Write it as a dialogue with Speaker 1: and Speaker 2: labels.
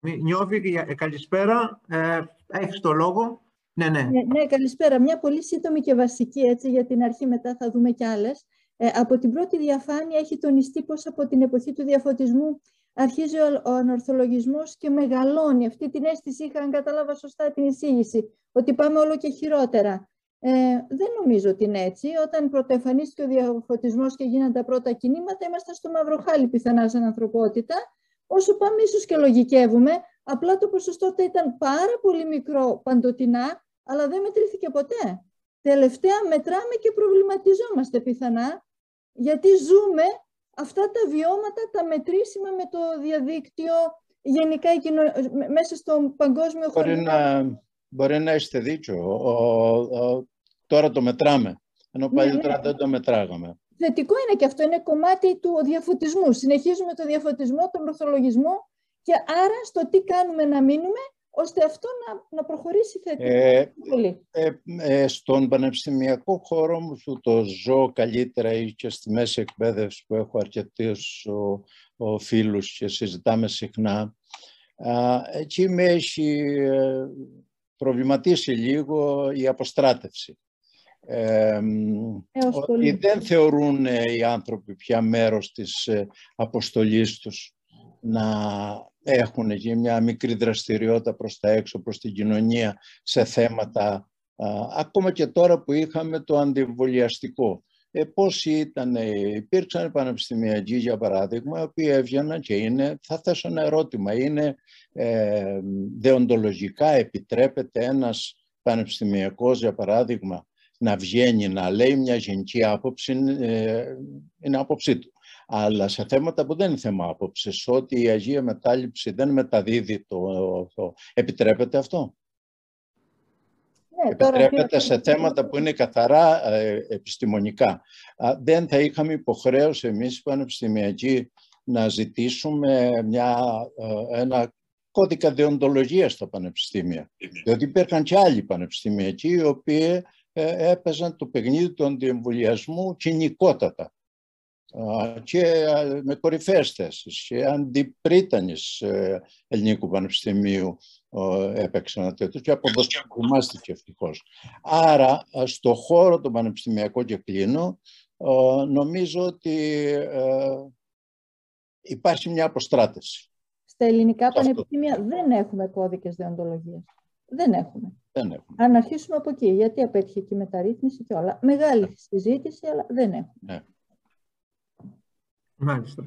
Speaker 1: Νιώβη, καλησπέρα. Ε, έχεις το λόγο. Ναι, ναι.
Speaker 2: ναι, ναι, καλησπέρα. Μια πολύ σύντομη και βασική, έτσι, για την αρχή μετά θα δούμε κι άλλες. Ε, από την πρώτη διαφάνεια έχει τονιστεί πως από την εποχή του διαφωτισμού αρχίζει ο ανορθολογισμός και μεγαλώνει. Αυτή την αίσθηση είχα, αν κατάλαβα σωστά την εισήγηση, ότι πάμε όλο και χειρότερα. Ε, δεν νομίζω ότι είναι έτσι. Όταν πρωτοεμφανίστηκε ο διαφωτισμός και γίνανε τα πρώτα κινήματα, ήμασταν στο μαυροχάλι πιθανά σαν ανθρωπότητα. Όσο πάμε ίσως και λογικεύουμε, απλά το ποσοστό ήταν πάρα πολύ μικρό παντοτινά, αλλά δεν μετρήθηκε ποτέ. Τελευταία μετράμε και προβληματιζόμαστε πιθανά, γιατί ζούμε αυτά τα βιώματα, τα μετρήσιμα με το διαδίκτυο, γενικά μέσα στον παγκόσμιο
Speaker 3: χώρο. Μπορεί να, μπορεί να είστε δίκιο. τώρα το μετράμε, ενώ ναι, παλιότερα ναι. δεν το μετράγαμε.
Speaker 2: Θετικό είναι και αυτό, είναι κομμάτι του διαφωτισμού. Συνεχίζουμε το διαφωτισμό, τον ορθολογισμό και άρα στο τι κάνουμε να μείνουμε ώστε αυτό να, να προχωρήσει θετικά. Ε,
Speaker 3: ε, ε, στον πανεπιστημιακό χώρο μου που το ζω καλύτερα ή και στη μέση εκπαίδευση που έχω αρκετούς ο, ο φίλους και συζητάμε συχνά, α, εκεί με έχει ε, προβληματίσει λίγο η αποστράτευση. Ε, ότι δεν θεωρούν οι άνθρωποι πια μέρος της αποστολής τους να έχουν εκεί μια μικρή δραστηριότητα προς τα έξω, προς την κοινωνία σε θέματα, ακόμα και τώρα που είχαμε το αντιβολιαστικό. Ε, πώς ήταν, υπήρξαν πανεπιστημιακοί για παράδειγμα, οι οποίοι έβγαιναν και είναι, θα θέσω ένα ερώτημα, είναι ε, δεοντολογικά επιτρέπεται ένας πανεπιστημιακός για παράδειγμα να βγαίνει να λέει μια γενική άποψη, ε, είναι άποψή του. Αλλά σε θέματα που δεν είναι θέμα άποψης, ότι η Αγία Μετάληψη δεν μεταδίδει το, το... επιτρέπεται αυτό; Ναι, επιτρέπεται σε θέματα που είναι καθαρά ε, επιστημονικά. δεν θα είχαμε υποχρέωση εμείς οι πανεπιστημιακοί να ζητήσουμε μια, ε, ένα κώδικα δεοντολογίας στα πανεπιστήμια. Διότι υπήρχαν και άλλοι πανεπιστημιακοί οι οποίοι ε, έπαιζαν το παιχνίδι του αντιεμβολιασμού κοινικότατα και με κορυφαίες θέσεις και αντιπρίτανης ε, Ελληνικού Πανεπιστημίου έπαιξε ένα τέτοιο και αποδοσκομάστηκε ευτυχώς. Άρα, στο χώρο του πανεπιστημιακού και κλείνω, νομίζω ότι ε, υπάρχει μια αποστράτευση.
Speaker 2: Στα ελληνικά πανεπιστήμια δεν έχουμε κώδικες δεοντολογίας. Δεν έχουμε.
Speaker 3: Δεν έχουμε.
Speaker 2: Αν αρχίσουμε από εκεί, γιατί απέτυχε και η μεταρρύθμιση και όλα. Μεγάλη συζήτηση, αλλά δεν έχουμε.
Speaker 1: Ναι. Μάλιστα.